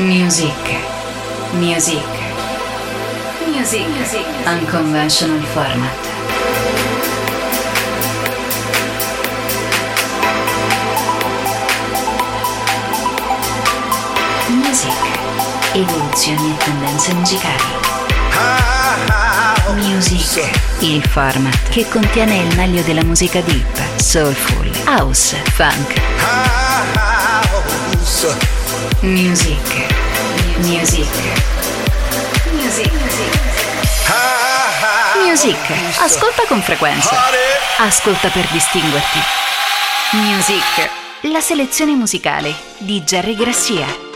Music. Music. Music. Music. Unconventional format. Music. Evoluzioni e tendenze musicali. Music, il format che contiene il meglio della musica deep, soulful, house, funk. Music, music, music, music. Ascolta con frequenza. Ascolta per distinguerti. Music, la selezione musicale di Jerry Grassia.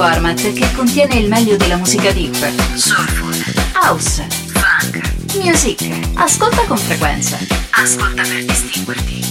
Format che contiene il meglio della musica deep, soulful, house, funk, music. Ascolta con frequenza. Ascolta per distinguerti.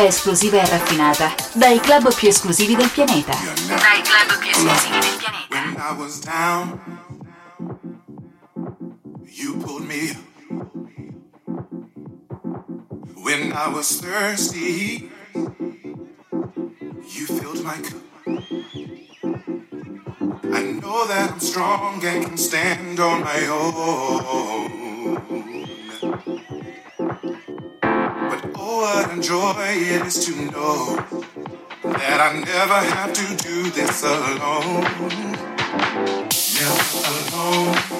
Musica esclusiva e raffinata dai club più esclusivi del pianeta. Dai club più esclusivi del pianeta. When I was down, you pulled me up. When I was thirsty, you filled my cup. I know that I'm strong and can stand on my own. What a joy it is to know that I never have to do this alone. Never alone.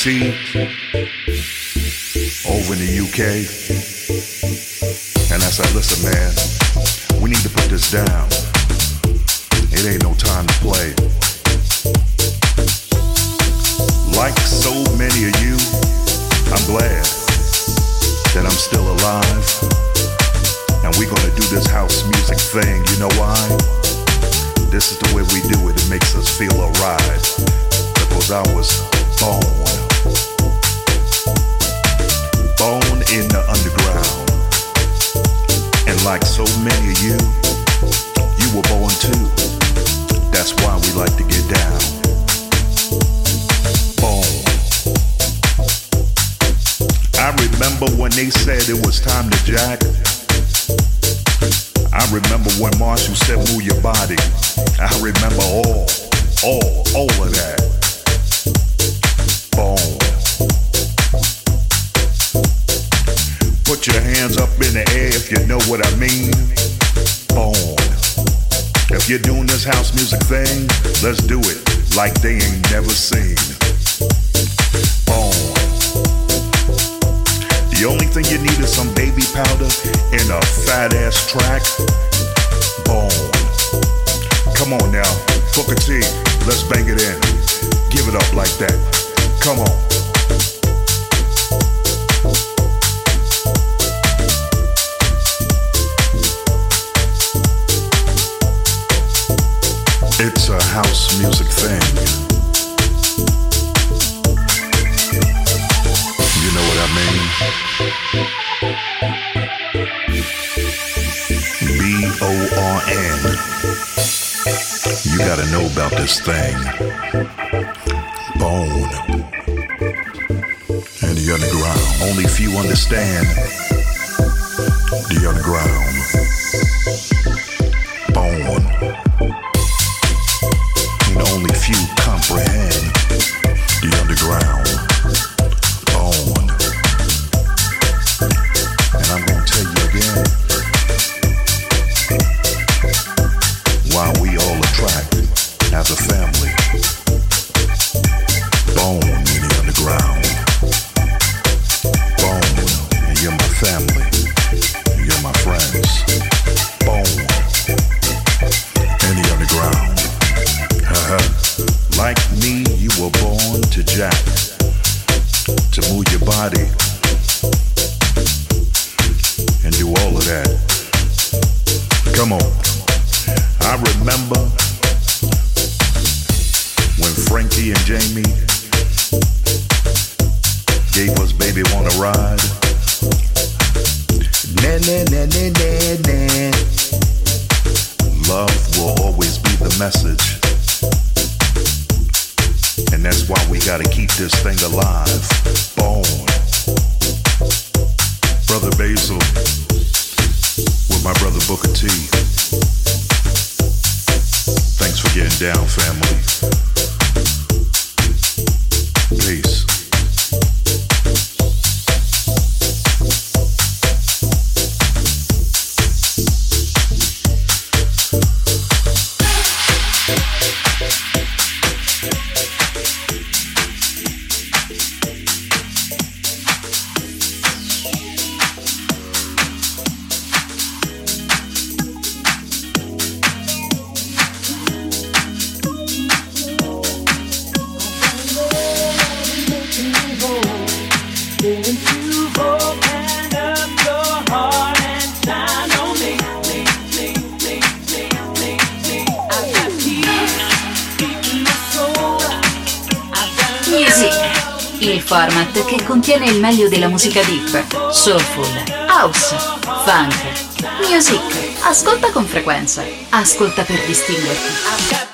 Over in the UK. And I said, listen, man, we need to put this down. It ain't no time to play. Like so many of you, I'm glad that I'm still alive. And we're gonna do this house music thing. You know why? This is the way we do it. It makes us feel alright. Cause I was born. In the underground. And like so many of you, you were born too. That's why we like to get down. Born. I remember when they said it was time to jack. I remember when Marshall said move your body. I remember all, all, all of that. Your hands up in the air if you know what I mean. Born. If you're doing this house music thing, let's do it like they ain't never seen. Born. The only thing you need is some baby powder and a fat ass track. Born. Come on now, Booker T, let's bang it in. Give it up like that. Come on. It's a house music thing. You know what I mean? B O R N. You gotta know about this thing. Bone. And the underground. Only few understand the underground. Format che contiene il meglio della musica deep, soulful, house, funk, music. Ascolta con frequenza. Ascolta per distinguerti.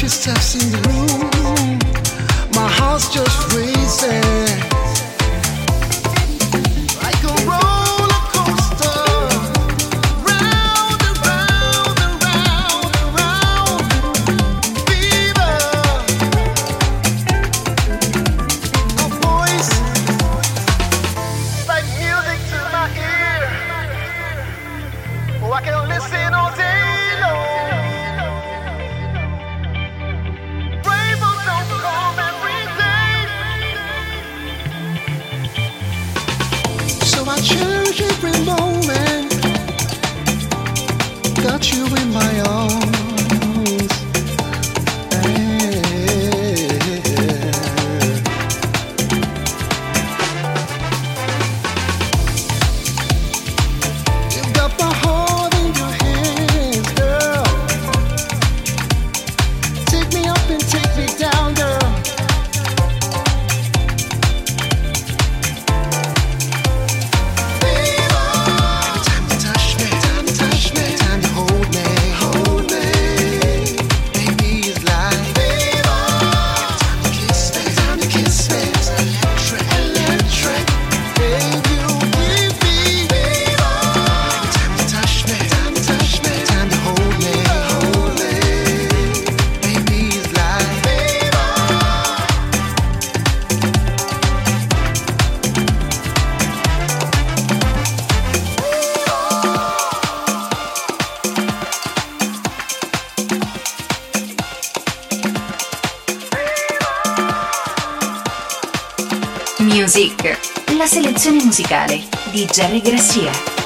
she steps in the room, my heart's just racing. Music, la selezione musicale di Jerry Grassia.